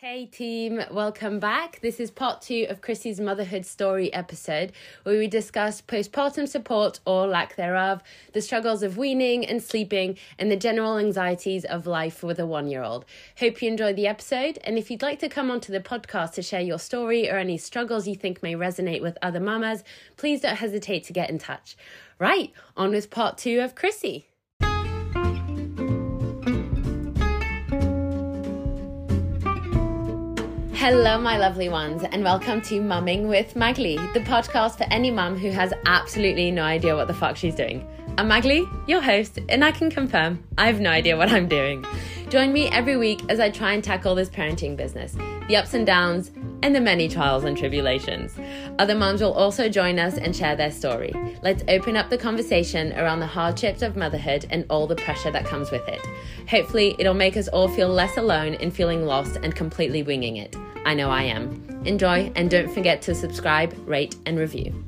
Hey team, welcome back. This is part two of Chrissie's motherhood story episode, where we discuss postpartum support or lack thereof, the struggles of weaning and sleeping, and the general anxieties of life with a one year old. Hope you enjoy the episode, and if you'd like to come onto the podcast to share your story or any struggles you think may resonate with other mamas, please don't hesitate to get in touch. Right, on with part two of Chrissy. Hello, my lovely ones, and welcome to Mumming with Magali, the podcast for any mum who has absolutely no idea what the fuck she's doing. I'm Magali, your host, and I can confirm I have no idea what I'm doing. Join me every week as I try and tackle this parenting business, the ups and downs, and the many trials and tribulations. Other mums will also join us and share their story. Let's open up the conversation around the hardships of motherhood and all the pressure that comes with it. Hopefully, it'll make us all feel less alone in feeling lost and completely winging it. I know I am. Enjoy and don't forget to subscribe, rate, and review.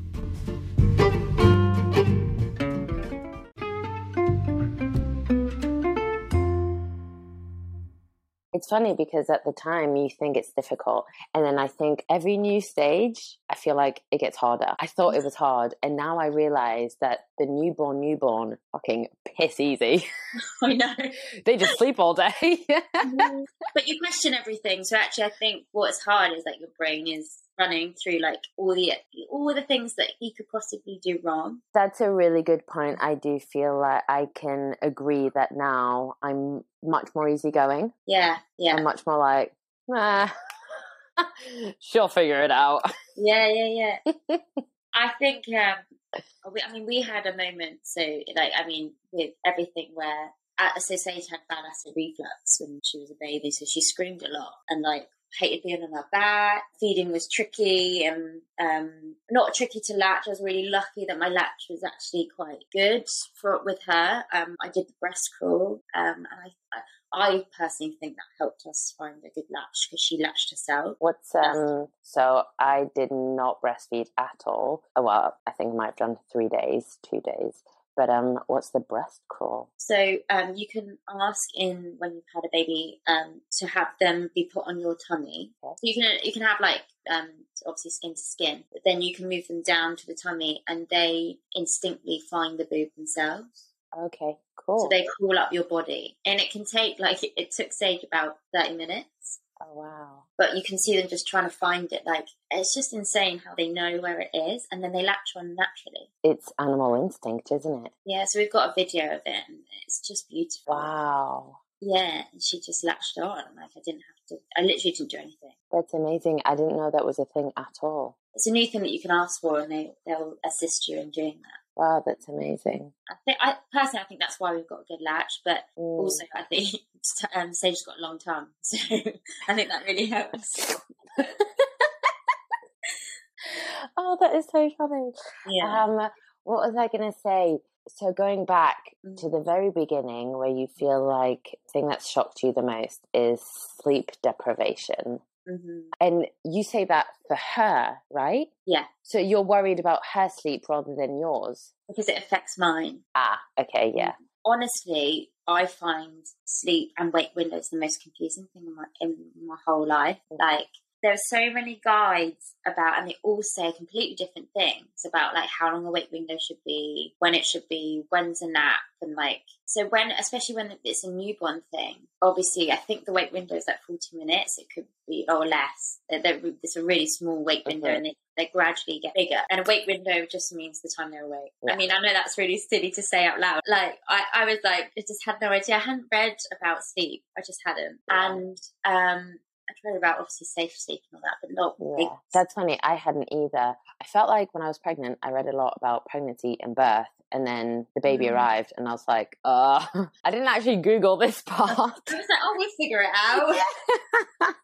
It's funny because at the time you think it's difficult. And then I think every new stage, I feel like it gets harder. I thought it was hard. And now I realize that the newborn, newborn, fucking piss easy. I know. they just sleep all day. But you question everything. So actually, I think what's hard is that your brain is running through like all the all the things that he could possibly do wrong. That's a really good point. I do feel like I can agree that now I'm much more easygoing. Yeah, yeah. I'm much more like, ah, she'll figure it out. Yeah, yeah, yeah. I think um, we, I mean, we had a moment. So, like, I mean, with everything where, uh, so Sage had bad acid reflux when she was a baby, so she screamed a lot, and like hated being on her back. Feeding was tricky and um, not tricky to latch. I was really lucky that my latch was actually quite good for with her. Um, I did the breast crawl, um, and I, I personally think that helped us find a good latch because she latched herself. What's um? So I did not breastfeed at all. Well, I think I might have done three days, two days. But um, what's the breast crawl? So um, you can ask in when you've had a baby um, to have them be put on your tummy. Okay. So you can you can have like um, obviously skin to skin, but then you can move them down to the tummy, and they instinctively find the boob themselves. Okay, cool. So they crawl up your body, and it can take like it, it took Sage about thirty minutes. Oh wow! But you can see them just trying to find it. Like it's just insane how they know where it is, and then they latch on naturally. It's animal instinct, isn't it? Yeah. So we've got a video of it, and it's just beautiful. Wow. Yeah, and she just latched on. Like I didn't have to. I literally didn't do anything. That's amazing. I didn't know that was a thing at all. It's a new thing that you can ask for, and they they'll assist you in doing that. Wow, that's amazing. I think, I personally, I think that's why we've got a good latch, but mm. also I think um, Sage's got a long tongue, so I think that really helps. oh, that is so funny. Yeah. Um, what was I going to say? So going back mm. to the very beginning, where you feel like the thing that shocked you the most is sleep deprivation. Mm-hmm. And you say that for her, right? Yeah. So you're worried about her sleep rather than yours? Because it affects mine. Ah, okay, yeah. Honestly, I find sleep and wake windows the most confusing thing in my, in my whole life. Like, there are so many guides about, and they all say completely different things about like how long a wake window should be, when it should be, when's a nap, and like so when, especially when it's a newborn thing. Obviously, I think the wake window is like forty minutes. It could be or less. They're, it's a really small wake window, and they, they gradually get bigger. And a wake window just means the time they're awake. Yeah. I mean, I know that's really silly to say out loud. Like I, I was like, I just had no idea. I hadn't read about sleep. I just hadn't, yeah. and um I'd read about obviously safe sleep and all that, but not. Yeah, that's funny. I hadn't either. I felt like when I was pregnant, I read a lot about pregnancy and birth, and then the baby mm. arrived, and I was like, uh, I didn't actually Google this part. I was like, oh, we'll figure it out.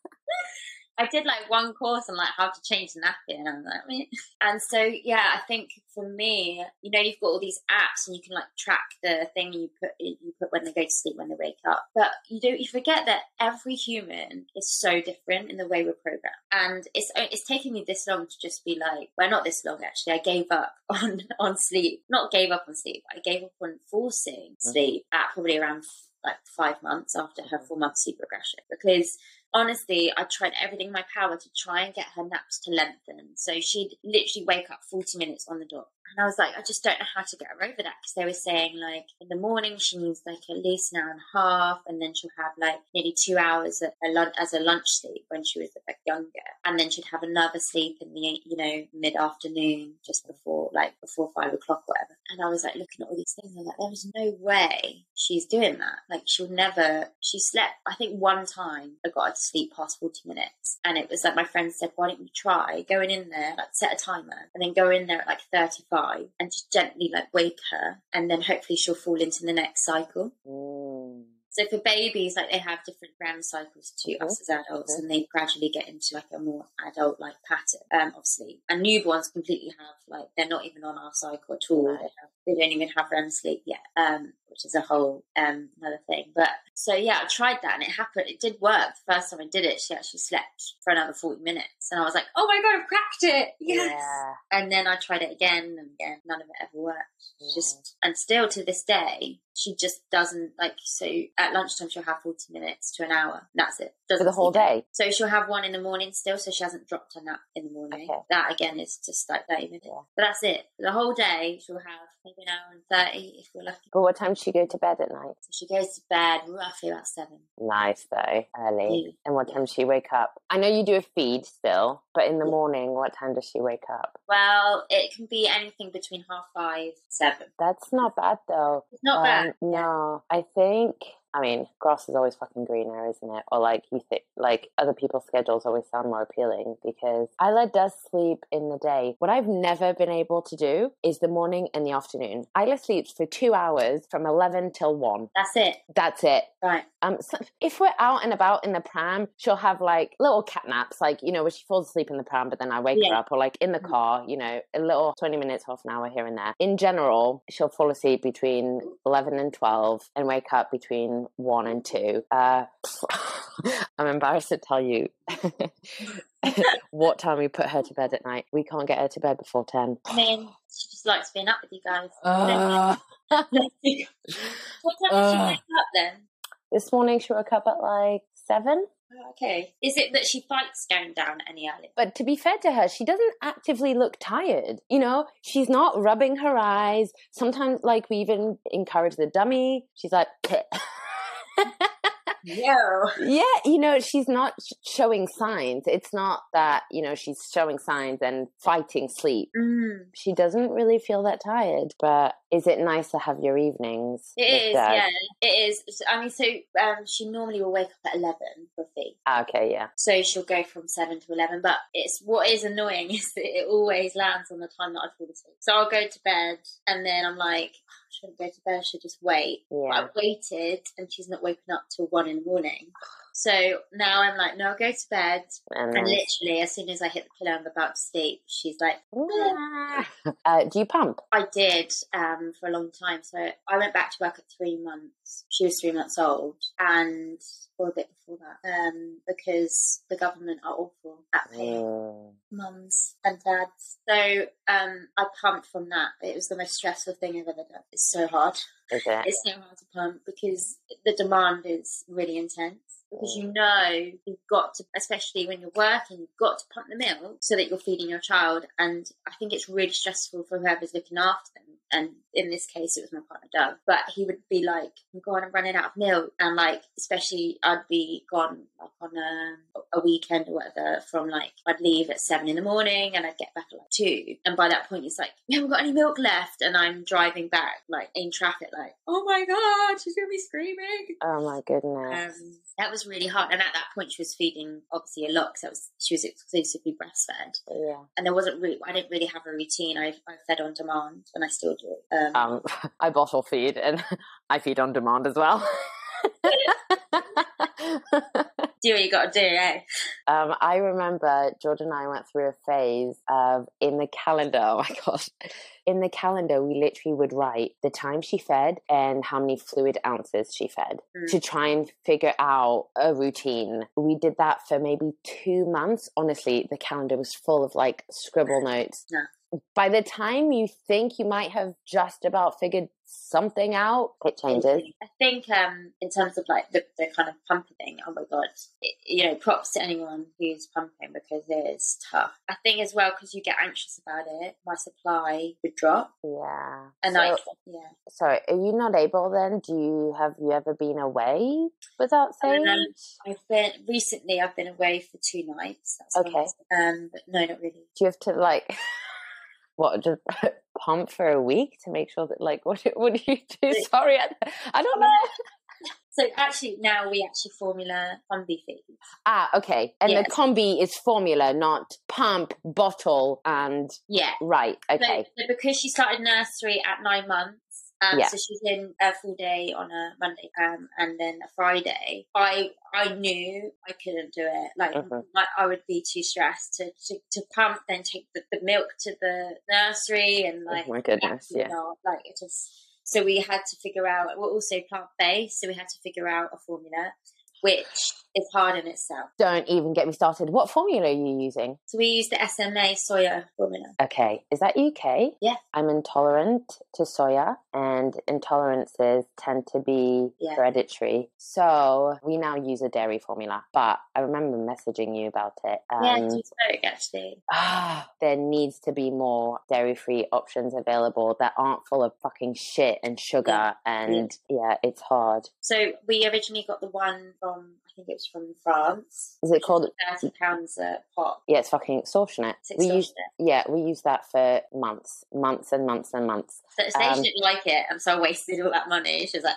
I did like one course on like how to change the nappy, and I'm like, mean, and so yeah, I think for me, you know, you've got all these apps, and you can like track the thing you put you put when they go to sleep, when they wake up, but you don't you forget that every human is so different in the way we're programmed, and it's it's taking me this long to just be like, well, not this long actually. I gave up on on sleep, not gave up on sleep. I gave up on forcing mm. sleep at probably around like five months after her four month sleep regression because honestly, I tried everything in my power to try and get her naps to lengthen. So she'd literally wake up 40 minutes on the dot. And I was like, I just don't know how to get her over that because they were saying like in the morning she needs like at least an hour and a half, and then she'll have like nearly two hours a lunch, as a lunch sleep when she was a bit younger, and then she'd have another sleep in the you know mid afternoon just before like before five o'clock whatever. And I was like looking at all these things, I was like, there is no way she's doing that. Like she'll never. She slept. I think one time I got her to sleep past forty minutes, and it was like my friend said, why don't you try going in there, like set a timer, and then go in there at like thirty five and just gently like wake her, and then hopefully she'll fall into the next cycle. Mm. So for babies, like they have different REM cycles to us as adults, and they gradually get into like a more adult-like pattern um, of sleep. And newborns completely have like they're not even on our cycle at all. They, have, they don't even have REM sleep yet, um, which is a whole um, another thing. But so yeah, I tried that and it happened. It did work. The first time I did it, she actually slept for another forty minutes, and I was like, "Oh my god, I've cracked it! Yes!" Yeah. And then I tried it again and again. None of it ever worked. Yeah. Just and still to this day, she just doesn't like. So at lunchtime, she'll have forty minutes to an hour. That's it. For Doesn't the whole day. So she'll have one in the morning still. So she hasn't dropped her nap in the morning. Okay. That again is just like thirty minutes. Yeah. But that's it. The whole day she'll have maybe an hour and thirty if we're lucky. But what time does she go to bed at night? So she goes to bed roughly about seven. Nice though, early. Yeah. And what time does she wake up? I know you do a feed still, but in the morning, what time does she wake up? Well, it can be anything between half five seven. That's not bad though. It's not Um, bad. No, I think. I mean, grass is always fucking greener, isn't it? Or like you think, like other people's schedules always sound more appealing because Isla does sleep in the day. What I've never been able to do is the morning and the afternoon. Isla sleeps for two hours from eleven till one. That's it. That's it. Right. Um, so if we're out and about in the pram, she'll have like little cat naps, like you know, where she falls asleep in the pram, but then I wake her up, or like in the Mhm. car, you know, a little twenty minutes, half an hour here and there. In general, she'll fall asleep between eleven and twelve, and wake up between one and two. Uh, I'm embarrassed to tell you what time we put her to bed at night. We can't get her to bed before ten. I mean, she just likes being up with you guys. Uh, what time did she uh. wake up then? this morning she woke up at like seven. Oh, okay. Is it that she fights going down any earlier? But to be fair to her, she doesn't actively look tired. You know, she's not rubbing her eyes. Sometimes, like, we even encourage the dummy. She's like, No. yeah, you know, she's not showing signs. It's not that, you know, she's showing signs and fighting sleep. Mm. She doesn't really feel that tired, but is it nice to have your evenings? It is, Dad? yeah. It is. I mean, so um, she normally will wake up at 11 for a feed. Ah, Okay, yeah. So she'll go from 7 to 11. But it's what is annoying is that it always lands on the time that I fall asleep. So I'll go to bed and then I'm like, shouldn't go to bed. I should just wait. But Yeah. I've waited and she's not woken up till 1 in the morning. So now I'm like, no, I'll go to bed. And And literally, as soon as I hit the pillow, I'm about to sleep. She's like, uh, do you pump? I did um, for a long time. So I went back to work at three months. She was three months old, and or a bit before that, um, because the government are awful at paying Mm. mums and dads. So um, I pumped from that. It was the most stressful thing I've ever done. It's so hard. It? It's so hard to pump because the demand is really intense. Because you mm. know you've got to, especially when you're working, you've got to pump the milk so that you're feeding your child. And I think it's really stressful for whoever's looking after them. And in this case, it was my partner Doug. But he would be like, "I'm going, I'm running out of milk," and like, especially I'd be gone like on a, a weekend or whatever. From like, I'd leave at seven in the morning and I'd get back at like two. And by that point, it's like, we haven't got any milk left, and I'm driving back like in traffic, like, oh my god, she's gonna be screaming. Oh my goodness. Um, that was really hard, and at that point, she was feeding obviously a lot because was she was exclusively breastfed, yeah. and there wasn't really I didn't really have a routine. I, I fed on demand, and I still do. Um, Um, I bottle feed and I feed on demand as well. do what you got to do, eh? um, I remember George and I went through a phase of in the calendar. Oh my gosh. In the calendar, we literally would write the time she fed and how many fluid ounces she fed Mm. to try and figure out a routine. We did that for maybe two months. Honestly, the calendar was full of like scribble notes. Yeah. By the time you think you might have just about figured something out, it changes. I think um, in terms of like the, the kind of pumping thing, oh my god, it, you know, props to anyone who's pumping because it is tough. I think as well because you get anxious about it, my supply would drop. Yeah. And so, like, yeah. Sorry, are you not able then? Do you have you ever been away without sage? Um, I've been recently. I've been away for two nights. That's Okay. nice. Um, but no, not really. Do you have to like what just pump for a week to make sure that like what do- what do you do? Sorry, I, I don't know. So actually, now we actually formula combi feed. Ah, okay. And the combi is formula, not pump, bottle, and Yeah. right. So, Okay. so because she started nursery at nine months, um, Yeah. so she's in a full day on a Monday um, and then a Friday. I I knew I couldn't do it. Like Mhm. I, I would be too stressed to, to, to pump, then take the, the milk to the nursery, and like oh my goodness. Yeah. not. Like it just. So we had to figure out. We're also plant based, so we had to figure out a formula, which is hard in itself. Don't even get me started. What formula are you using? So we use the SMA soya formula. Okay. Is that UK? Yeah. I'm intolerant to soya, and intolerances tend to be Yeah. hereditary. So we now use a dairy formula. But I remember messaging you about it. yeah, and two spoke actually. ah, there needs to be more dairy-free options available that aren't full of fucking shit and sugar. Yeah. And yeah, it's hard. So we originally got the one from think it was from France. Is it called? Thirty pounds a pot. Yeah, it's fucking extortionate. It's We use yeah, we use that for months, months and months and months. So Sage um, didn't like it, and so I wasted all that money. She was like,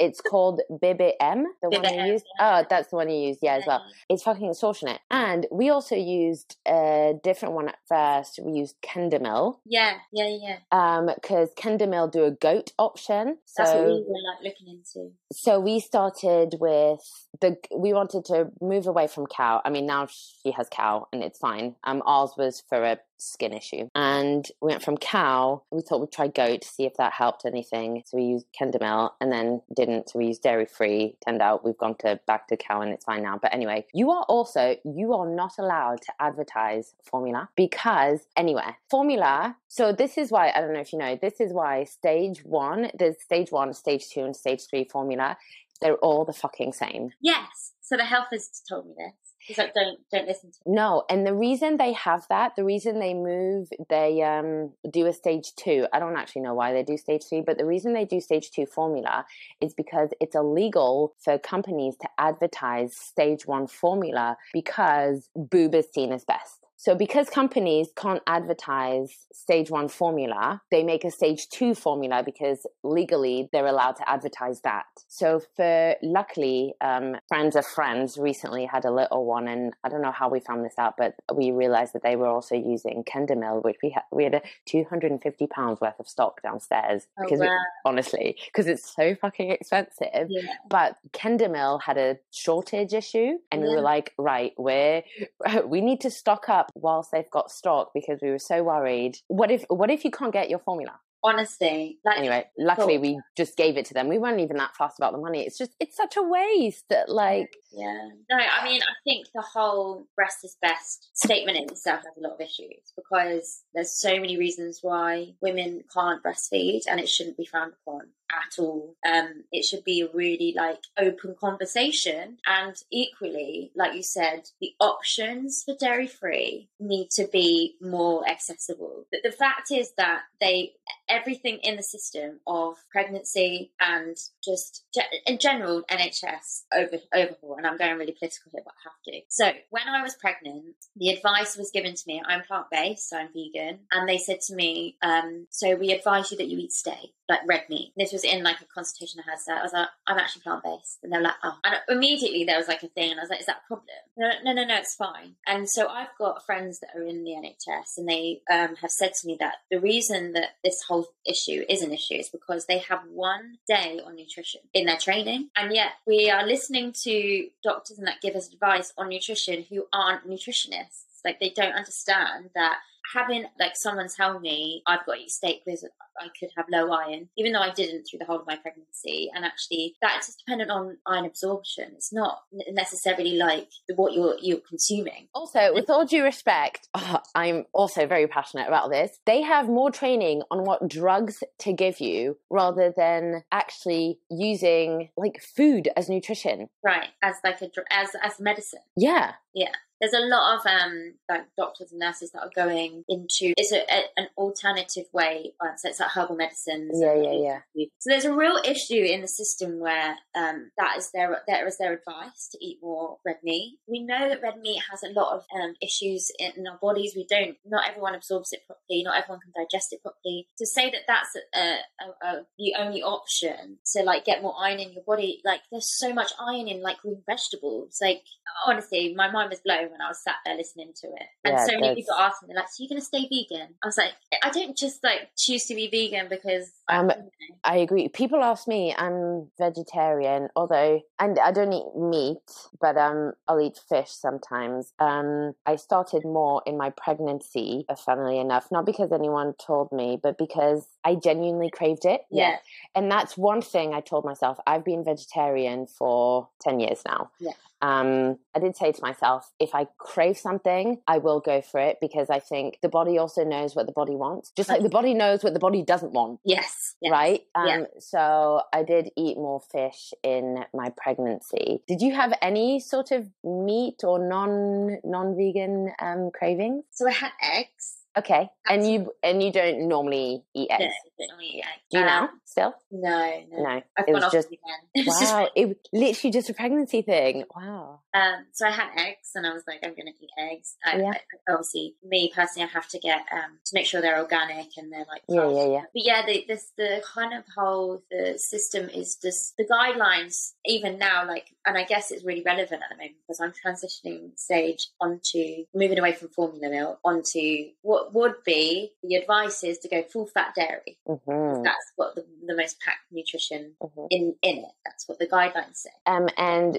It's called Bébé M, the one you used. yeah. Oh, that's the one you used, yeah, as well. It's fucking extortionate. And we also used a different one at first. We used Kendamil, Yeah, yeah, yeah. um, because Kendamil do a goat option. That's what we were like looking into. so we started with the. We wanted to move away from cow. I mean, now she has cow, and it's fine. Um, ours was for a skin issue, and we went from cow. We thought we'd try goat to see if that helped anything. So we used Kendamil, and then didn't. So we used dairy free. Turned out we've gone to back to cow, and it's fine now. But anyway, you are also you are not allowed to advertise formula because anywhere formula. So this is why I don't know if you know. This is why stage one. There's stage one, stage two, and stage three formula. They're all the fucking same. Yes. So the health visitor told me this. He's like, don't don't listen to. Me. No, and the reason they have that, the reason they move, they um do a stage two. I don't actually know why they do stage three, but the reason they do stage two formula is because it's illegal for companies to advertise stage one formula because boob is seen as best. So because companies can't advertise stage one formula, they make a stage two formula because legally they're allowed to advertise that. So for luckily, um, friends of friends recently had a little one, and I don't know how we found this out, but we realized that they were also using Kendamil, which we had we had a two hundred and fifty pounds worth of stock downstairs Oh because wow. honestly because it's so fucking expensive Yeah. but Kendamil had a shortage issue, and we were like, right, we're we need to stock up whilst they've got stock because we were so worried. What if what if you can't get your formula? Honestly, like Anyway, luckily Cool. we just gave it to them. We weren't even that fast about the money. It's just it's such a waste that like Yeah. No, I mean, I think the whole breast is best statement in itself has a lot of issues because there's so many reasons why women can't breastfeed and it shouldn't be frowned upon at all. Um, it should be a really like open conversation and equally, like you said, the options for dairy free need to be more accessible. But the fact is that they everything in the system of pregnancy and just ge- in general NHS over overhaul. And I'm going really political here, but I have to. So when I was pregnant, the advice was given to me. I'm plant based, so I'm vegan, and they said to me, um, "So we advise you that you eat steak, like red meat." This was in like a consultation I had. So I was like, "I'm actually plant based," and they're like, "Oh," and immediately there was like a thing, and I was like, "Is that a problem?" No, no, no, no, it's fine. And so I've got friends that are in the NHS, and they um, have said to me that the reason that this whole issue is an issue is because they have one day on nutrition in their training, and yet we are listening to doctors and that give us advice on nutrition who aren't nutritionists. Like they don't understand that having like someone tell me I've got eat steak because I could have low iron, even though I didn't through the whole of my pregnancy. And actually, that's just dependent on iron absorption. It's not necessarily like what you're you're consuming. Also, with all due respect, oh, I'm also very passionate about this. They have more training on what drugs to give you rather than actually using like food as nutrition. Right, as like a as as medicine. Yeah. Yeah there's a lot of um, like doctors and nurses that are going into it's a, a, an alternative way. Um, so it's like herbal medicines. Yeah, yeah, yeah. So there's a real issue in the system where um, that is their that is their advice to eat more red meat. We know that red meat has a lot of um, issues in our bodies. We don't. Not everyone absorbs it properly. Not everyone can digest it properly. To say that that's a, a, the only option to like get more iron in your body, like there's so much iron in like green vegetables. Like honestly, my mind was blown when I was sat there listening to it. And yeah, so many people asked me, like, so you're going to stay vegan? I was like, I don't just like choose to be vegan because. Um, I, I agree. People ask me, I'm vegetarian, although, and I don't eat meat, but um, I'll eat fish sometimes. Um, I started more in my pregnancy, uh, funnily enough, not because anyone told me, but because I genuinely craved it. Yeah. And that's one thing I told myself. I've been vegetarian for 10 years now. Yeah um, I did say to myself, if I crave something, I will go for it because I think the body also knows what the body wants, just like the body knows what the body doesn't want. Yes. yes. Right. Um, yeah. So I did eat more fish in my pregnancy. Did you have any sort of meat or non non vegan um, cravings? So I had eggs. Okay, and you and you don't normally eat eggs. No, don't eat eggs. Do you um, now still? No, no. no. I've it was just again. wow. it literally just a pregnancy thing. Wow. Um, so I had eggs, and I was like, I'm going to eat eggs. I, yeah. I, obviously, me personally, I have to get um to make sure they're organic and they're like yeah, yeah, yeah. But yeah, the this the kind of whole the system is just the guidelines. Even now, like, and I guess it's really relevant at the moment because I'm transitioning stage onto moving away from formula milk onto what would be the advice is to go full fat dairy. Mm-hmm. That's what the, the most packed nutrition mm-hmm. in in it. That's what the guidelines say. Um, and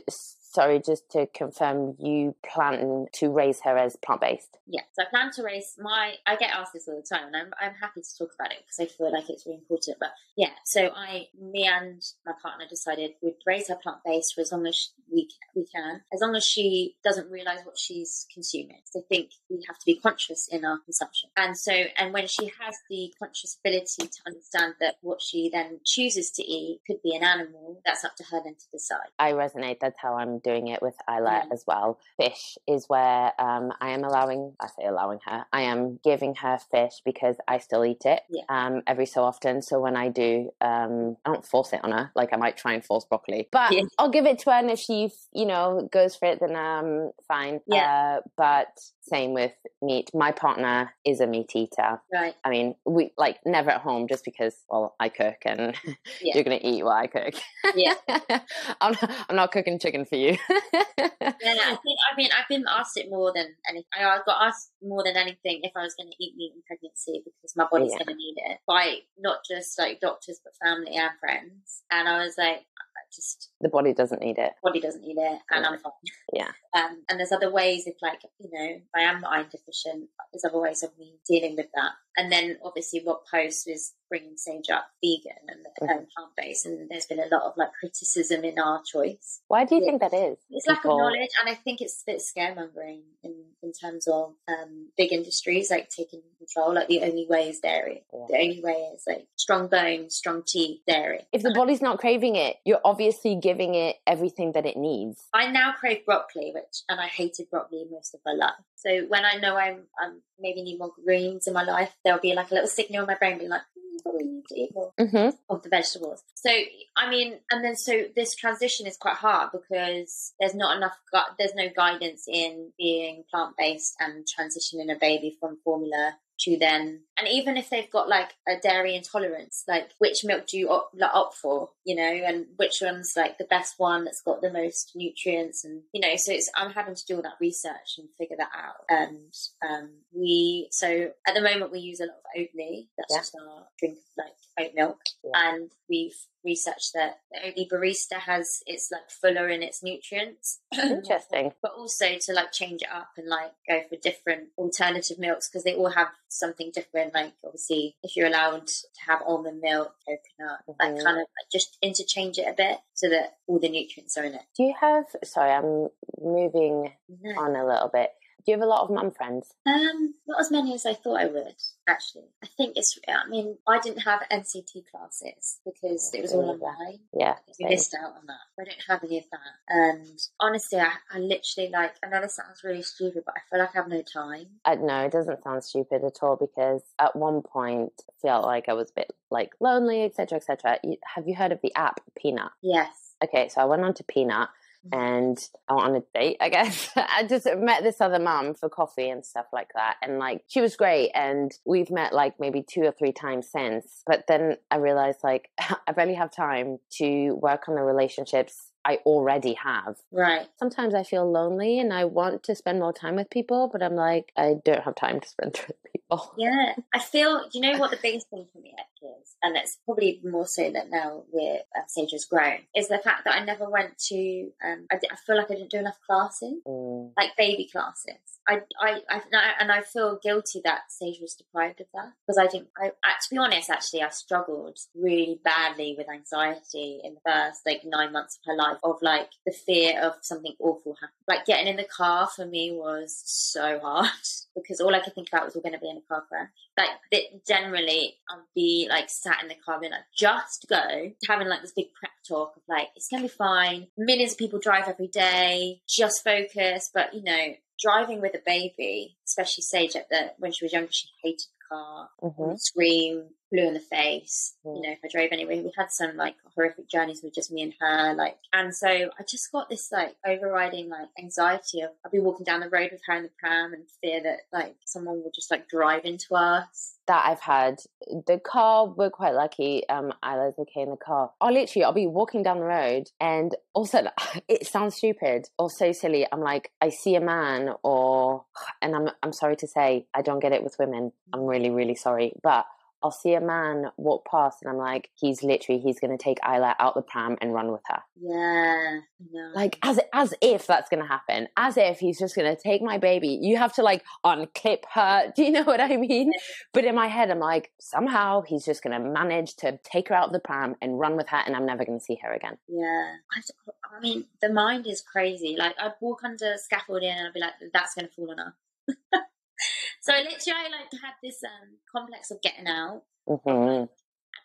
sorry, just to confirm, you plan to raise her as plant based? Yeah, so I plan to raise my. I get asked this all the time, and I'm I'm happy to talk about it because I feel like it's really important. But yeah, so I, me and my partner decided we'd raise her plant based for as long as we we can, as long as she doesn't realize what she's consuming. So I think we have to be conscious in our consumption, and so and when she has the conscious ability to understand that what she then chooses to eat could be an animal, that's up to her then to decide. I resonate. That's how I'm doing it with Isla as well. Fish is where um, I am allowing, I say allowing her, I am giving her fish because I still eat it yeah. um, every so often. So when I do, um, I don't force it on her. Like I might try and force broccoli, but yeah. I'll give it to her. And if she, you know, goes for it, then um, fine. Yeah. Uh, but same with meat. My partner is a meat eater. Right. I mean, we like never at home just because, well, I cook and yeah. you're going to eat what I cook. Yeah. I'm, not, I'm not cooking chicken for you. yeah, I think, I mean, I've been asked it more than anything. I got asked more than anything if I was going to eat meat in pregnancy because my body's yeah. going to need it by not just like doctors, but family and friends. And I was like, just the body doesn't need it. Body doesn't need it, and yeah. I'm fine. Yeah. Um, and there's other ways if, like, you know, if I am iron deficient, there's other ways of me dealing with that. And then obviously, what post was bringing Sage up vegan and mm-hmm. um, plant based, and there's been a lot of like criticism in our choice. Why do you think that is? It's lack of knowledge, and I think it's a bit scaremongering in in terms of um, big industries like taking control. Like the only way is dairy. Yeah. The only way is like strong bones, strong teeth, dairy. If the body's not craving it, you're obviously giving it everything that it needs. I now crave broccoli, which and I hated broccoli most of my life. So when I know I'm, I'm maybe need more greens in my life, there'll be like a little signal in my brain being like, mm, probably need to eat more mm-hmm. of the vegetables. So I mean, and then so this transition is quite hard because there's not enough. Gu- there's no guidance in being plant based and transitioning a baby from formula to then and even if they've got like a dairy intolerance like which milk do you opt, like, opt for you know? And which one's like the best one that's got the most nutrients and you know so it's i'm having to do all that research and figure that out. And um we so at the moment we use a lot of oatly that's yeah. just our drink of like oat milk. Yeah. and we've research that the only barista has it's like fuller in its nutrients. Interesting. but also to like change it up and like go for different alternative milks because they all have something different. Like obviously, if you're allowed to have almond milk, coconut, mm-hmm. like kind of like just interchange it a bit so that all the nutrients are in it. Do you have? Sorry, I'm moving no. on a little bit. Do you have a lot of mum friends? Um, not as many as I thought I would. Actually, I think it's. I mean, I didn't have NCT classes because it was all online. Yeah, we missed out on that. I don't have any of that. And honestly, I, I literally like. I know this sounds really stupid, but I feel like I have no time. I, no, it doesn't sound stupid at all because at one point I felt like I was a bit like lonely, etc., etc. Have you heard of the app Peanut? Yes. Okay, so I went on to Peanut and on a date, I guess. I just met this other mum for coffee and stuff like that. And like, she was great. And we've met like maybe two or three times since. But then I realized like, I barely have time to work on the relationships I already have. Right. Sometimes I feel lonely and I want to spend more time with people, but I'm like, I don't have time to spend with people. Yeah. I feel, you know what the biggest thing for me is, and it's probably more so that now we're, uh, Sage has grown, is the fact that I never went to, um, I, I feel like I didn't do enough classes, mm. like baby classes. I, I, I, and I feel guilty that Sage was deprived of that because I didn't, I, to be honest, actually, I struggled really badly with anxiety in the first like nine months of her life of like the fear of something awful happening. Like getting in the car for me was so hard because all I could think about was we're going to be in a car crash. Like generally, I'd be like sat in the car being like, just go, having like this big prep talk of like, it's going to be fine. Millions of people drive every day, just focus. But you know, driving with a baby, especially Sage at the when she was younger, she hated the car, mm-hmm. scream, blue in the face. Mm. You know, if I drove anywhere, we had some like horrific journeys with just me and her. Like, and so I just got this like overriding like anxiety of I'll be walking down the road with her in the pram and fear that like someone will just like drive into us. That I've had. The car, we're quite lucky. Um, Isla's okay in the car. I literally, I'll be walking down the road, and also it sounds stupid or so silly. I'm like, I see a man, or, and I'm, I'm sorry to say, I don't get it with women. I'm really, really sorry, but I'll see a man walk past and I'm like, he's literally he's gonna take Isla out the pram and run with her. Yeah. No. Like as as if that's gonna happen. As if he's just gonna take my baby. You have to like unclip her. Do you know what I mean? But in my head I'm like, somehow he's just gonna manage to take her out of the pram and run with her and I'm never gonna see her again. Yeah. I, I mean, the mind is crazy. Like I'd walk under scaffolding and I'd be like, that's gonna fall on her. So literally, I like had this um, complex of getting out. Mm-hmm.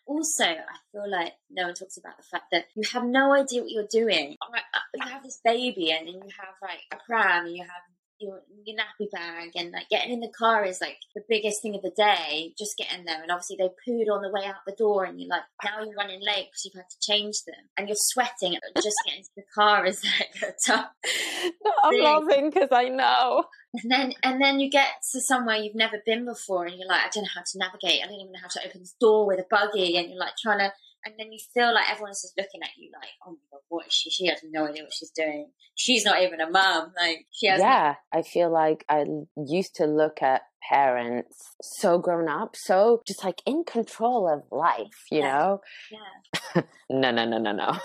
Also, I feel like no one talks about the fact that you have no idea what you're doing. Uh, you have this baby, and then you have like a pram, and you have your, your nappy bag and like getting in the car is like the biggest thing of the day just getting there. And obviously they pooed on the way out the door and you're like now you're running late because you've had to change them. And you're sweating just getting into the car is like a tough no, i'm thing. laughing because i know. And then and then you get to somewhere you've never been before and you're like i don't know how to navigate. I don't even know how to open this door with a buggy and you're like trying to and then you feel like everyone's just looking at you like, oh my god, what is she? She has no idea what she's doing. She's not even a mum. Like she has. Yeah, no- I feel like I used to look at parents so grown up, so just like in control of life, you yeah. know? Yeah. no, no, no, no, no.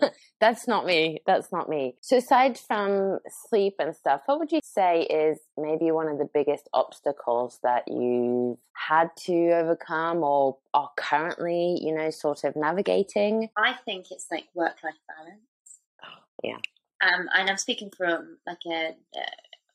That's not me. That's not me. So, aside from sleep and stuff, what would you say is maybe one of the biggest obstacles that you've had to overcome or are currently, you know, sort of navigating? I think it's like work life balance. Yeah. Um, and I'm speaking from like a, uh,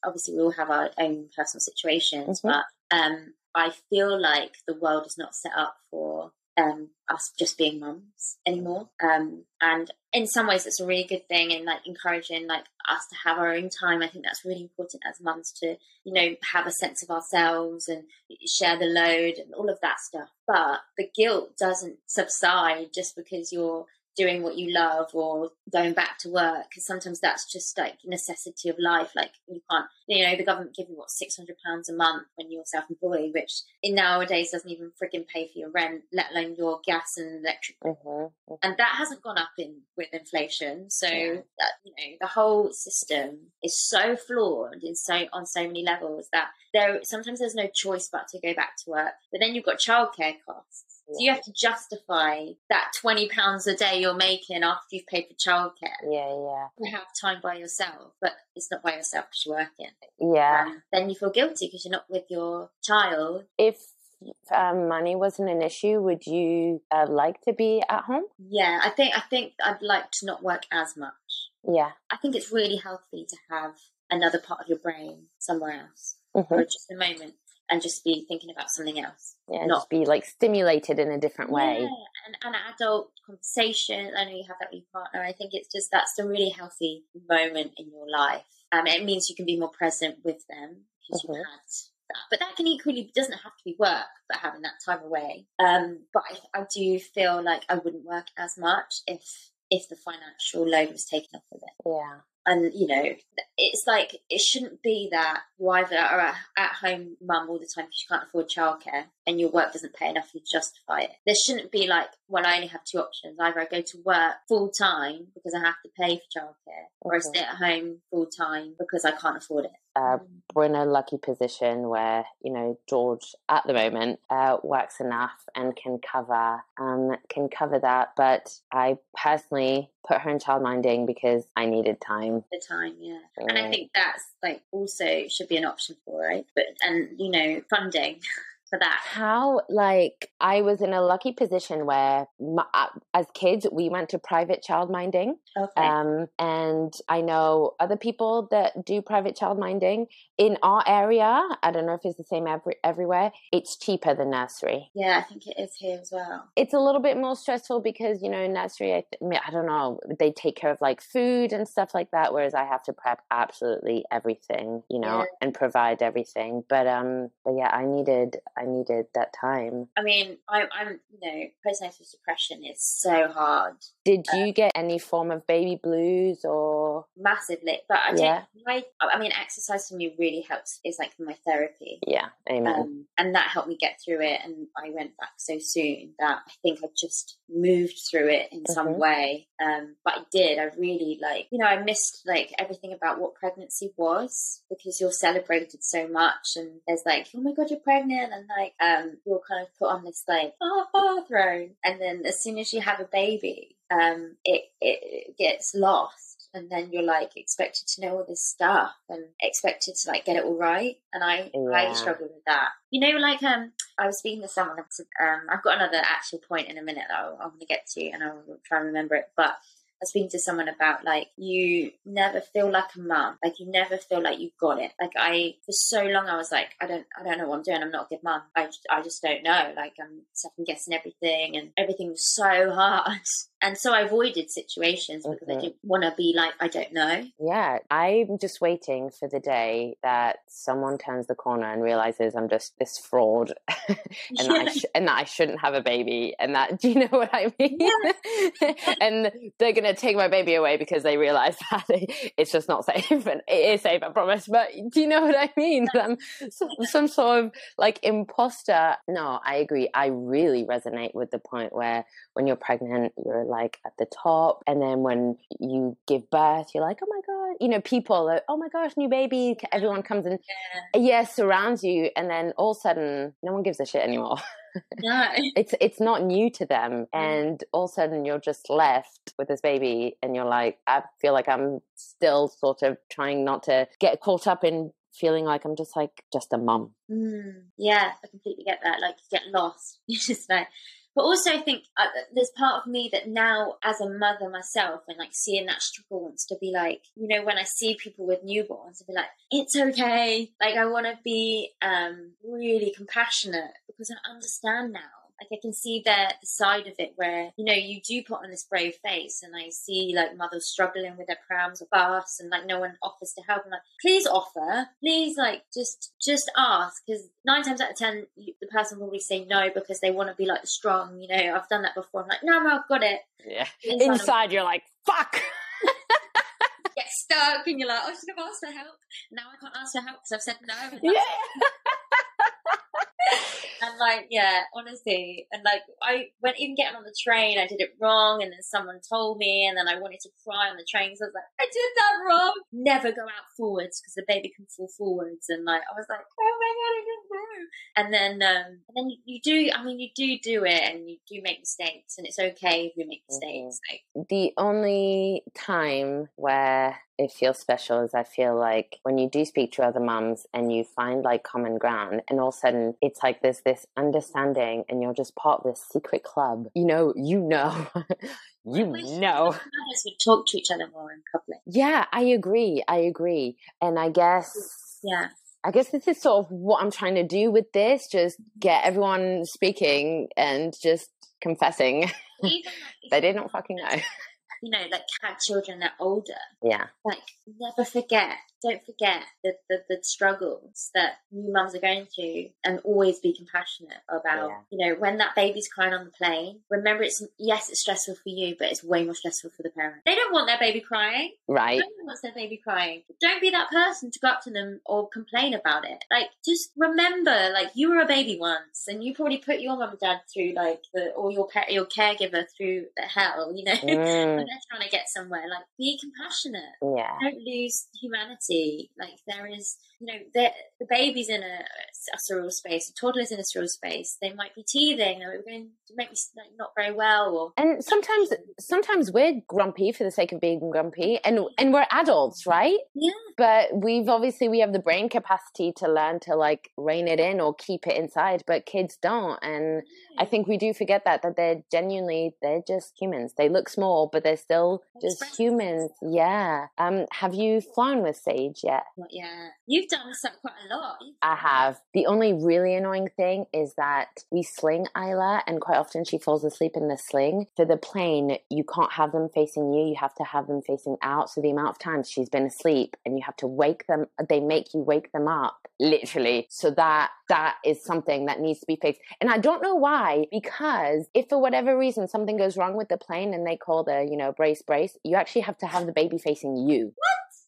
obviously we all have our own personal situations, mm-hmm. but um, I feel like the world is not set up for um, us just being mums anymore. Um, and in some ways, it's a really good thing and like encouraging like us to have our own time. I think that's really important as mums to you know have a sense of ourselves and share the load and all of that stuff. But the guilt doesn't subside just because you're doing what you love or going back to work because sometimes that's just like necessity of life like you can't you know the government give you what 600 pounds a month when you're self-employed which in nowadays doesn't even frigging pay for your rent let alone your gas and electric mm-hmm, mm-hmm. and that hasn't gone up in with inflation so yeah. that, you know the whole system is so flawed in so on so many levels that there sometimes there's no choice but to go back to work but then you've got childcare costs So you have to justify that twenty pounds a day you're making after you've paid for childcare. Yeah, yeah. You have time by yourself, but it's not by yourself because you're working. Yeah. Um, then you feel guilty because you're not with your child. If um, money wasn't an issue, would you uh, like to be at home? Yeah, I think I think I'd like to not work as much. Yeah. I think it's really healthy to have another part of your brain somewhere else Mhm. for just a moment and just be thinking about something else. Yeah, Not- just be like stimulated in a different way. Yeah, and an adult conversation. I know you have that with your partner. I think it's just that's a really healthy moment in your life. Um, it means you can be more present with them because Mhm. you've had that. But that can equally doesn't have to be work, but having that time away. Um, but I, I do feel like I wouldn't work as much if if the financial load was taken off of it Yeah. And you know it's like it shouldn't be that either are at home mum all the time you can't afford childcare and your work doesn't pay enough you to justify it. There shouldn't be like well i only have two options. Either i go to work full time because i have to pay for childcare or i stay at home full time because i can't afford it. Uh, we're in a lucky position where you know George at the moment uh, works enough and can cover um, can cover that. But I personally put her in childminding because I needed time. the time yeah. And i think that's like also should be an option for right, but and you know funding for that How like I was in a lucky position where my, uh, as kids we went to private childminding. okay Um, and I know other people that do private childminding in our area. I don't know if it's the same every, everywhere. It's cheaper than nursery. yeah i think it is here as well It's a little bit more stressful because you know in nursery, I, th- I don't know, they take care of like food and stuff like that, whereas I have to prep absolutely everything, you know, Yeah. and provide everything. But um, but yeah, I needed I needed that time. I mean, I, I'm, you know, postnatal depression is so hard, Did Uh, you get any form of baby blues or massively. But I Yeah. think, my, I mean, exercise for me really helps. It's like my therapy. yeah, amen. Um, and that helped me get through it. And I went back so soon that I think I just moved through it in some Mhm. way. Um, but I did. I really like, you know, I missed like everything about what pregnancy was because you're celebrated so much. And there's like, oh my God, you're pregnant. And like, um, you're kind of put on this like, ah, ah, throne. And then as soon as you have a baby, um, it, it gets lost. And then you're like expected to know all this stuff and expected to like get it all right. And I, I Yeah. struggled with that. You know, like um, I was speaking to someone. Um, I've got another actual point in a minute that I'm going to get to, and I'll try and remember it. But I was speaking to someone about like you never feel like a mum, like you never feel like you've got it. Like I, for so long, I was like, I don't, I don't know what I'm doing. I'm not a good mum. I, I just don't know. Like I'm second guessing everything, and everything was so hard. And so I avoided situations because I Mhm. didn't want to be like, I don't know. Yeah, I'm just waiting for the day that someone turns the corner and realizes I'm just this fraud, and that I sh- and that I shouldn't have a baby, and that do you know what I mean? and they're gonna take my baby away because they realize that it's just not safe, and it is safe, I promise. But do you know what I mean? I'm some, some sort of like imposter. No, I agree. I really resonate with the point where when you're pregnant, you're like at the top, and then when you give birth, you're like, oh my god, you know, people, are, oh my gosh, new baby, everyone comes and yeah, surrounds you, and then all of a sudden, no one gives a shit anymore. No. it's it's not new to them, and all of a sudden, you're just left with this baby, and you're like, I feel like I'm still sort of trying not to get caught up in feeling like I'm just like just a mum. Mm, yeah, I completely get that. Like, you get lost. You just like, but also I think uh, there's part of me that now, as a mother myself, and like seeing that struggle, wants to be like, you know, when I see people with newborns, I be like, it's okay. Like, I want to be um, really compassionate because I understand now. Like I can see the side of it where you know you do put on this brave face, and I see like mothers struggling with their prams or bus, and like no one offers to help. I'm like, please offer, please like just just ask, because nine times out of ten you, the person will probably say no because they want to be like strong. You know, I've done that before. I'm like, no, no, I've got it. Yeah, Inside, inside you're like, fuck. get stuck, and you're like, oh, I should have asked for help. Now I can't ask for help because I've said no. Yeah. And like, yeah, honestly, and like, I went even getting on the train, I did it wrong, and then someone told me, and then I wanted to cry on the train, so I was like, I did that wrong. Never go out forwards because the baby can fall forwards, and like, I was like, oh my god, I didn't know. And then, um, and then you, do. I mean, you do do it, and you do make mistakes, and it's okay if you make Mm-hmm. mistakes. Like, the only time where it feels special is I feel like when you do speak to other mums and you find like common ground and all of a sudden it's like there's this understanding and you're just part of this secret club. You know, you know, you know. mothers would talk to each other more in public. Yeah, I agree. I agree. And I guess Yeah. I guess this is sort of what I'm trying to do with this, just get everyone speaking and just confessing Even like, they didn't fucking know. You know, like had children that are older. Yeah. like never forget don't forget the, the, the struggles that new mums are going through and always be compassionate about Yeah. you know when that baby's crying on the plane remember it's yes it's stressful for you but it's way more stressful for the parent they don't want their baby crying Right. no one wants their baby crying don't be that person to go up to them or complain about it like just remember like you were a baby once and you probably put your mum and dad through like the or your pet your caregiver through the hell you know Mm, when they're trying to get somewhere like be compassionate yeah. don't lose humanity. Like there is, you know, the the baby's in a, a surreal space, the toddler's in a surreal space. They might be teething, or we're going to make me like, not very well, or And sometimes, sometimes we're grumpy for the sake of being grumpy, and and we're adults, right? yeah, But we've obviously we have the brain capacity to learn to like rein it in or keep it inside, but kids don't. And I think we do forget that that they're genuinely they're just humans. They look small, but they're still just humans. Yeah. Um. Have you flown with Sage yet? not yet. You've done so quite a lot. I have. The only really annoying thing is that we sling Isla, and quite often she falls asleep in the sling. For the plane, you can't have them facing you, you have to have them facing out. So the amount of times she's been asleep and you have to wake them, they make you wake them up, literally. So that that is something that needs to be fixed. And I don't know why, because if for whatever reason something goes wrong with the plane and they call the, you know, brace, brace, you actually have to have the baby facing you.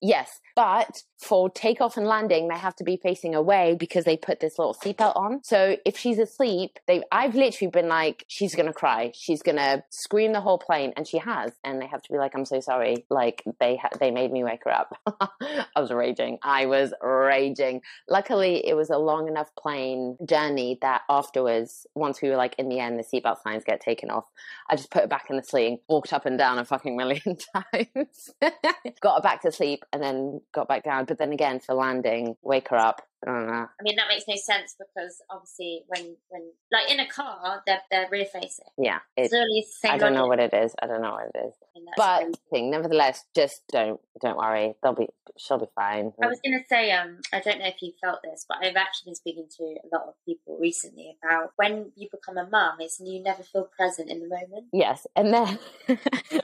Yes, but for takeoff and landing, they have to be facing away because they put this little seatbelt on. So if she's asleep, they I've literally been like, she's gonna cry, she's gonna scream the whole plane, and she has, and they have to be like, I'm so sorry, like they ha- they made me wake her up. I was raging, I was raging. Luckily, it was a long enough plane journey that afterwards, once we were like in the end, the seatbelt signs get taken off. I just put her back in the sling, walked up and down a fucking million times, got her back to sleep, and then got back down. But then again, for landing, wake her up. I don't know. I mean, that makes no sense because obviously, when when like in a car, they're they're rear facing. Yeah, It's it, literally the same. I don't know what it is. I don't know what it is. and that's But thing, nevertheless, just don't don't worry. They'll be she'll be fine. I was going to say, um, I don't know if you felt this, but I've actually been speaking to a lot of people recently about when you become a mum, it's you never feel present in the moment. Yes, and then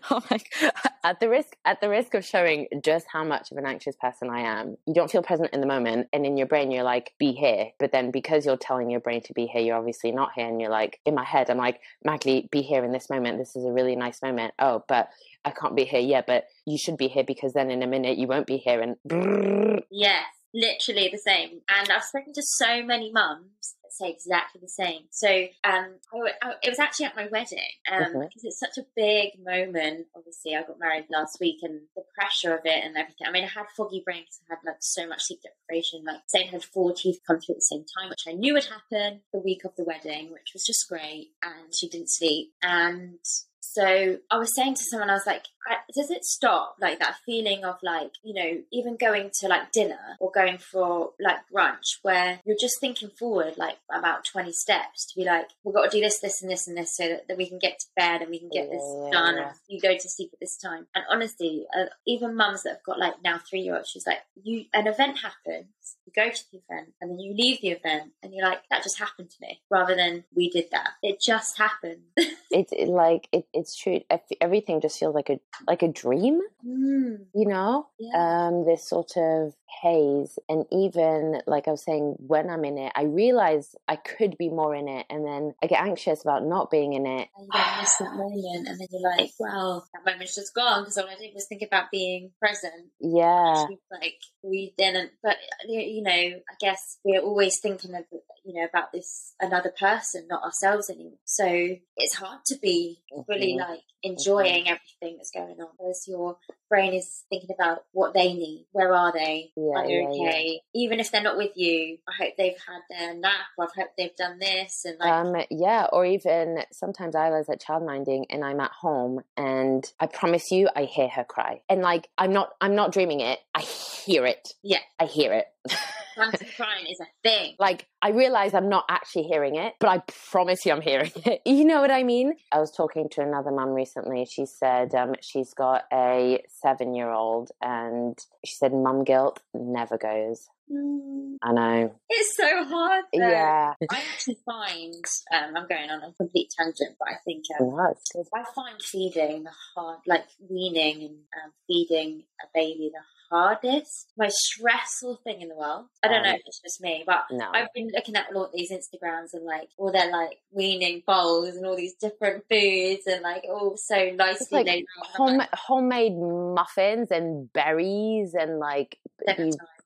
oh my God. at the risk at the risk of showing just how much of an anxious person I am, you don't feel present in the moment, and in your brain you're like, "Be here," but then because you're telling your brain to be here, you're obviously not here, and you're like, in my head, I'm like, "Magali, be here in this moment. This is a really nice moment." Oh, but I can't be here. Yeah, but you should be here because then in a minute you won't be here, and. Yes, literally the same. And I've spoken to so many mums that say exactly the same. So um, I, I- it was actually at my wedding um, Mhm. because it's such a big moment. Obviously, I got married last week, and the pressure of it and everything. I mean, I had foggy brain because I had like so much sleep deprivation. Like, saying I had four teeth come through at the same time, which I knew would happen the week of the wedding, which was just great. And she didn't sleep, and so I was saying to someone, I was like, does it stop like that feeling of like, you know, even going to like dinner or going for like brunch where you're just thinking forward like about 20 steps to be like, we've got to do this, this, and this, and this so that, that we can get to bed and we can get this done yeah. and you go to sleep at this time. And honestly, uh, even mums that have got like now three year olds, she's like, you, an event happens, you go to the event and then you leave the event and you're like, that just happened to me rather than we did that. It just happened. it's it, like it, it's true. Everything just feels like a like a dream. Mm, you know yeah. um this sort of haze and even like i was saying when i'm in it i realize i could be more in it and then i get anxious about not being in it and you miss that moment, and then you're like, "Well, that moment's just gone," because all I did was think about being present. yeah Actually, like we didn't, but you know, I guess we're always thinking of, you know, about this another person, not ourselves anymore. So it's hard to be fully Mhm. like enjoying everything that's going on because your brain is thinking about what they need. Where are they? Yeah, are they yeah, yeah. okay? Even if they're not with you, I hope they've had their nap or I hope they've done this and like Um, yeah, or even sometimes I was at childminding and I'm at home and I promise you I hear her cry. And like I'm not I'm not dreaming it. I hear it. Yeah. I hear it. crying is a thing. like I realize I'm not actually hearing it, but I promise you I'm hearing it. You know what I mean? I was talking to another mum recently. She said um, she's got a seven year old and she said mum guilt never goes. Mm, I know. It's so hard. though. Yeah. I actually find um, I'm going on a complete tangent, but I think um, No. I find feeding the hard, like weaning and um, feeding a baby the hardest, most stressful thing in the world. I don't know Um, if it's just me, but No. I've been looking at all these Instagrams and like all their like weaning bowls and all these different foods and like all so nicely like. Home, like, homemade muffins and berries and like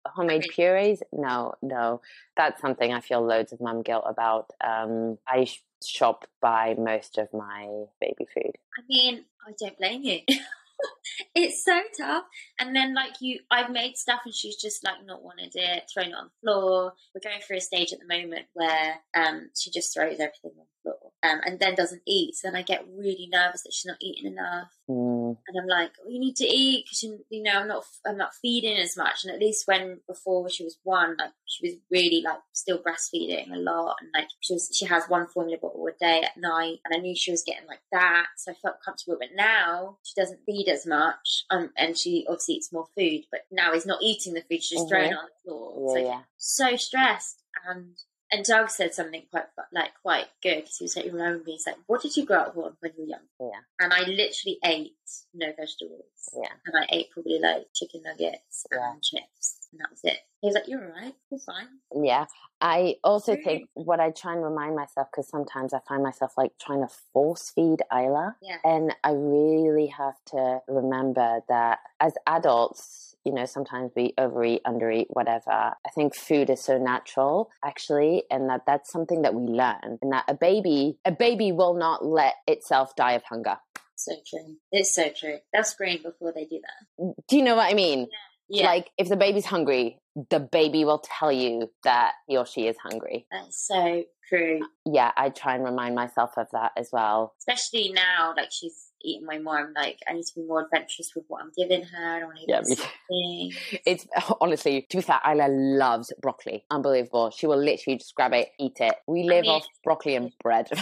homemade purees. No, no, that's something I feel loads of mum guilt about. Um, I sh- shop buy most of my baby food. I mean, I don't blame you. it's so tough. And then, like, you, I've made stuff and she's just, like, not wanted it, thrown it on the floor. We're going through a stage at the moment where um, she just throws everything on the floor um, and then doesn't eat. So then I get really nervous that she's not eating enough. Mm, And I'm like, oh, you need to eat because you, you know I'm not I'm not feeding as much. And at least when before she was one, like she was really like still breastfeeding a lot, and like she was she has one formula bottle a day at night, and I knew she was getting like that, so I felt comfortable. But now she doesn't feed as much, um, and she obviously eats more food, but now is not eating the food; she's just throwing it on the floor. yeah, so yeah. so stressed and and Doug said something quite like quite good because he was like, remember me, he's like, what did you grow up on when you were young? Yeah. And I literally ate no vegetables. Yeah. And I ate probably like chicken nuggets Yeah. and chips, and that was it. He was like, you're all right, you're fine. Yeah. I also Really? think what I try and remind myself, because sometimes I find myself like trying to force feed Isla. Yeah. And I really have to remember that as adults, you know, sometimes we overeat, undereat, whatever. I think food is so natural, actually, and that that's something that we learn. And that a baby, a baby will not let itself die of hunger. So true. It's so true. They'll scream before they do that. Mm, do you know what I mean? Yeah. Like, if the baby's hungry, the baby will tell you that he or she is hungry. That's so true. Yeah, I try and remind myself of that as well. Especially now, like she's eating way more. I'm like, I need to be more adventurous with what I'm giving her. I don't want to Yeah, eat me the too. same thing. It's honestly, to be fair, Isla loves broccoli. Unbelievable. She will literally just grab it, eat it. We live mean- off broccoli and bread.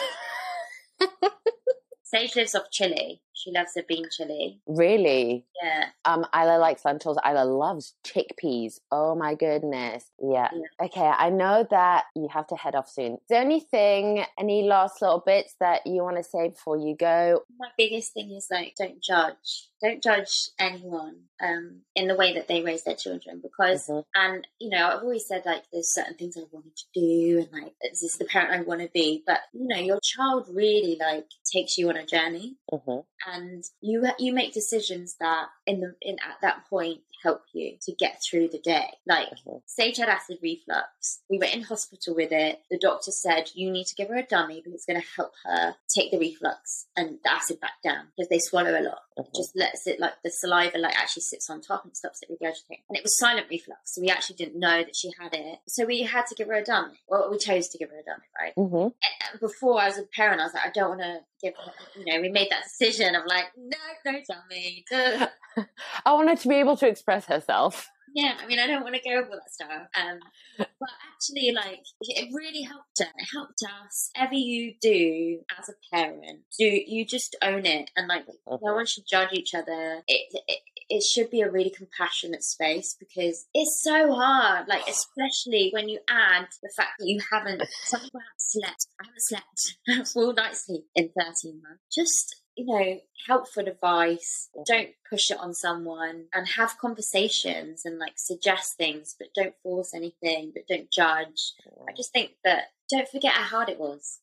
Sage lives off chili. She loves the bean chili. really? Yeah. Um, Isla likes lentils. Isla loves chickpeas. Oh my goodness. Yeah. Okay, I know that you have to head off soon. Is there anything, any last little bits that you want to say before you go? My biggest thing is like, don't judge. Don't judge anyone um, in the way that they raise their children because, Mhm. and you know, I've always said like, there's certain things I wanted to do and like, this is the parent I want to be. But you know, your child really like takes you on a journey. Mhm. And you you make decisions that in the in at that point help you to get through the day. Like Mhm. Sage had acid reflux. We were in hospital with it. The doctor said you need to give her a dummy because it's going to help her take the reflux and the acid back down because they swallow a lot. It Mhm. just lets it like the saliva like actually sits on top and stops it regurgitating. And it was silent reflux, so we actually didn't know that she had it. So we had to give her a dummy. Well, we chose to give her a dummy, right? Mhm. and before as a parent, I was like, I don't want to give you know, we made that decision of like, no, no, dummy. duh. I want her to be able to express herself. Yeah, I mean, I don't want to go over that stuff. Um, but actually, like, it really helped her. It helped us. Whatever you do as a parent, do you just own it and like, no Mhm. one should judge each other. It, it it should be a really compassionate space because it's so hard. Like, especially when you add the fact that you haven't, some people haven't slept. I haven't slept full night's sleep in thirteen months. Just you know, helpful advice. Don't push it on someone and have conversations and like suggest things, but don't force anything, but don't judge. I just think that don't forget how hard it was.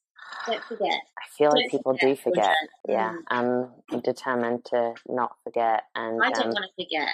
Don't forget. I feel like Don't people do forget. children. Yeah, Mm. I'm determined to not forget. And I don't um, want to forget.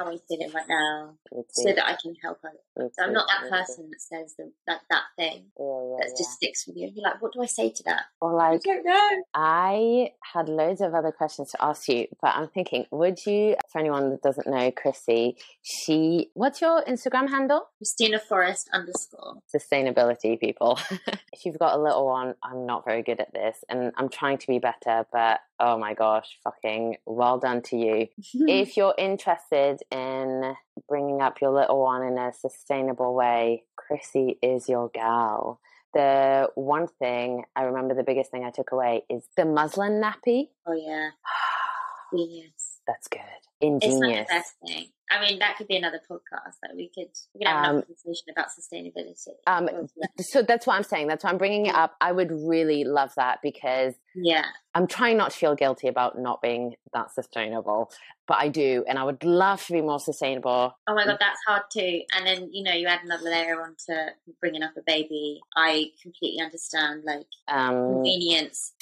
How I'm feeling right now, so that I can help others. So I'm not that person that says the, that that thing Yeah, yeah, that yeah. just sticks with you. And you're like, what do I say to that? Or I don't know. I had loads of other questions to ask you, but I'm thinking, would you, for anyone that doesn't know Chrissie, she, what's your Instagram handle? Christina Forrest underscore. Sustainability people. if you've got a little one, I'm not very good at this and I'm trying to be better, but oh my gosh, fucking well done to you. if you're interested in bringing up your little one in a sustainable way, Chrissie is your gal. The one thing I remember, the biggest thing I took away is the muslin nappy. oh yeah, genius. That's good. It's like Ingenious. the best thing. I mean, that could be another podcast that we could we could have Um, another conversation about sustainability. Um, so that's what I'm saying. That's why I'm bringing it up. I would really love that because yeah, I'm trying not to feel guilty about not being that sustainable, but I do, and I would love to be more sustainable. Oh my god, that's hard too. And then you know you add another layer onto bringing up a baby. I completely understand like Um, convenience.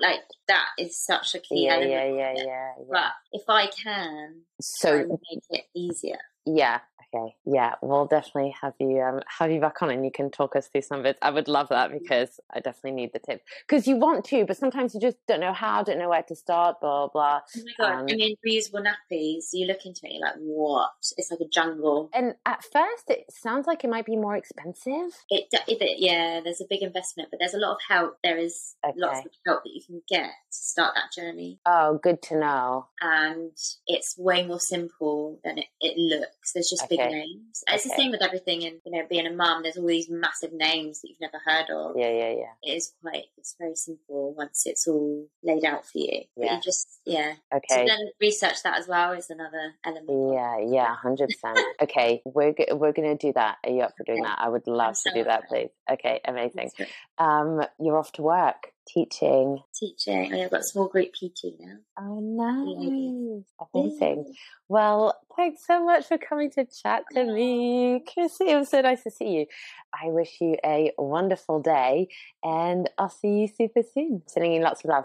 Like that is such a key yeah, element. yeah, yeah, yeah, yeah. But if I can, So and make it easier. Yeah, okay, yeah, we'll definitely have you um have you back on, and you can talk us through some of it. I would love that because I definitely need the tips because you want to, but sometimes you just don't know how, don't know where to start, blah blah. Oh my god! Um, I mean, reusable nappies. You look into it, you're like, what? It's like a jungle. And at first, it sounds like it might be more expensive. It, it, yeah, there's a big investment, but there's a lot of help. There is lots of help that you can get to start that journey, Oh, good to know. and it's way more simple than it, it looks. There's just big Okay. names. It's the same with everything, and you know, being a mum, there's all these massive names that you've never heard of. Yeah, yeah, yeah. It is quite. It's very simple once it's all laid out for you. But Yeah. you just yeah. So Okay. then research that as well is another element. Yeah, yeah, hundred percent. Okay, we're g- we're gonna do that. Are you up for doing Okay. that? I would love so to do that, please. Okay, amazing. Um, you're off to work teaching. Teaching. Oh, yeah, I've got a small group PT now. Oh, nice, Yeah. amazing. Well, thanks so much for coming to chat to me, Chrissie. It was so nice to see you. I wish you a wonderful day, and I'll see you super soon. Sending you lots of love.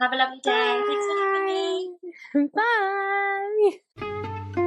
Have a lovely day. Thanks for having me. Bye.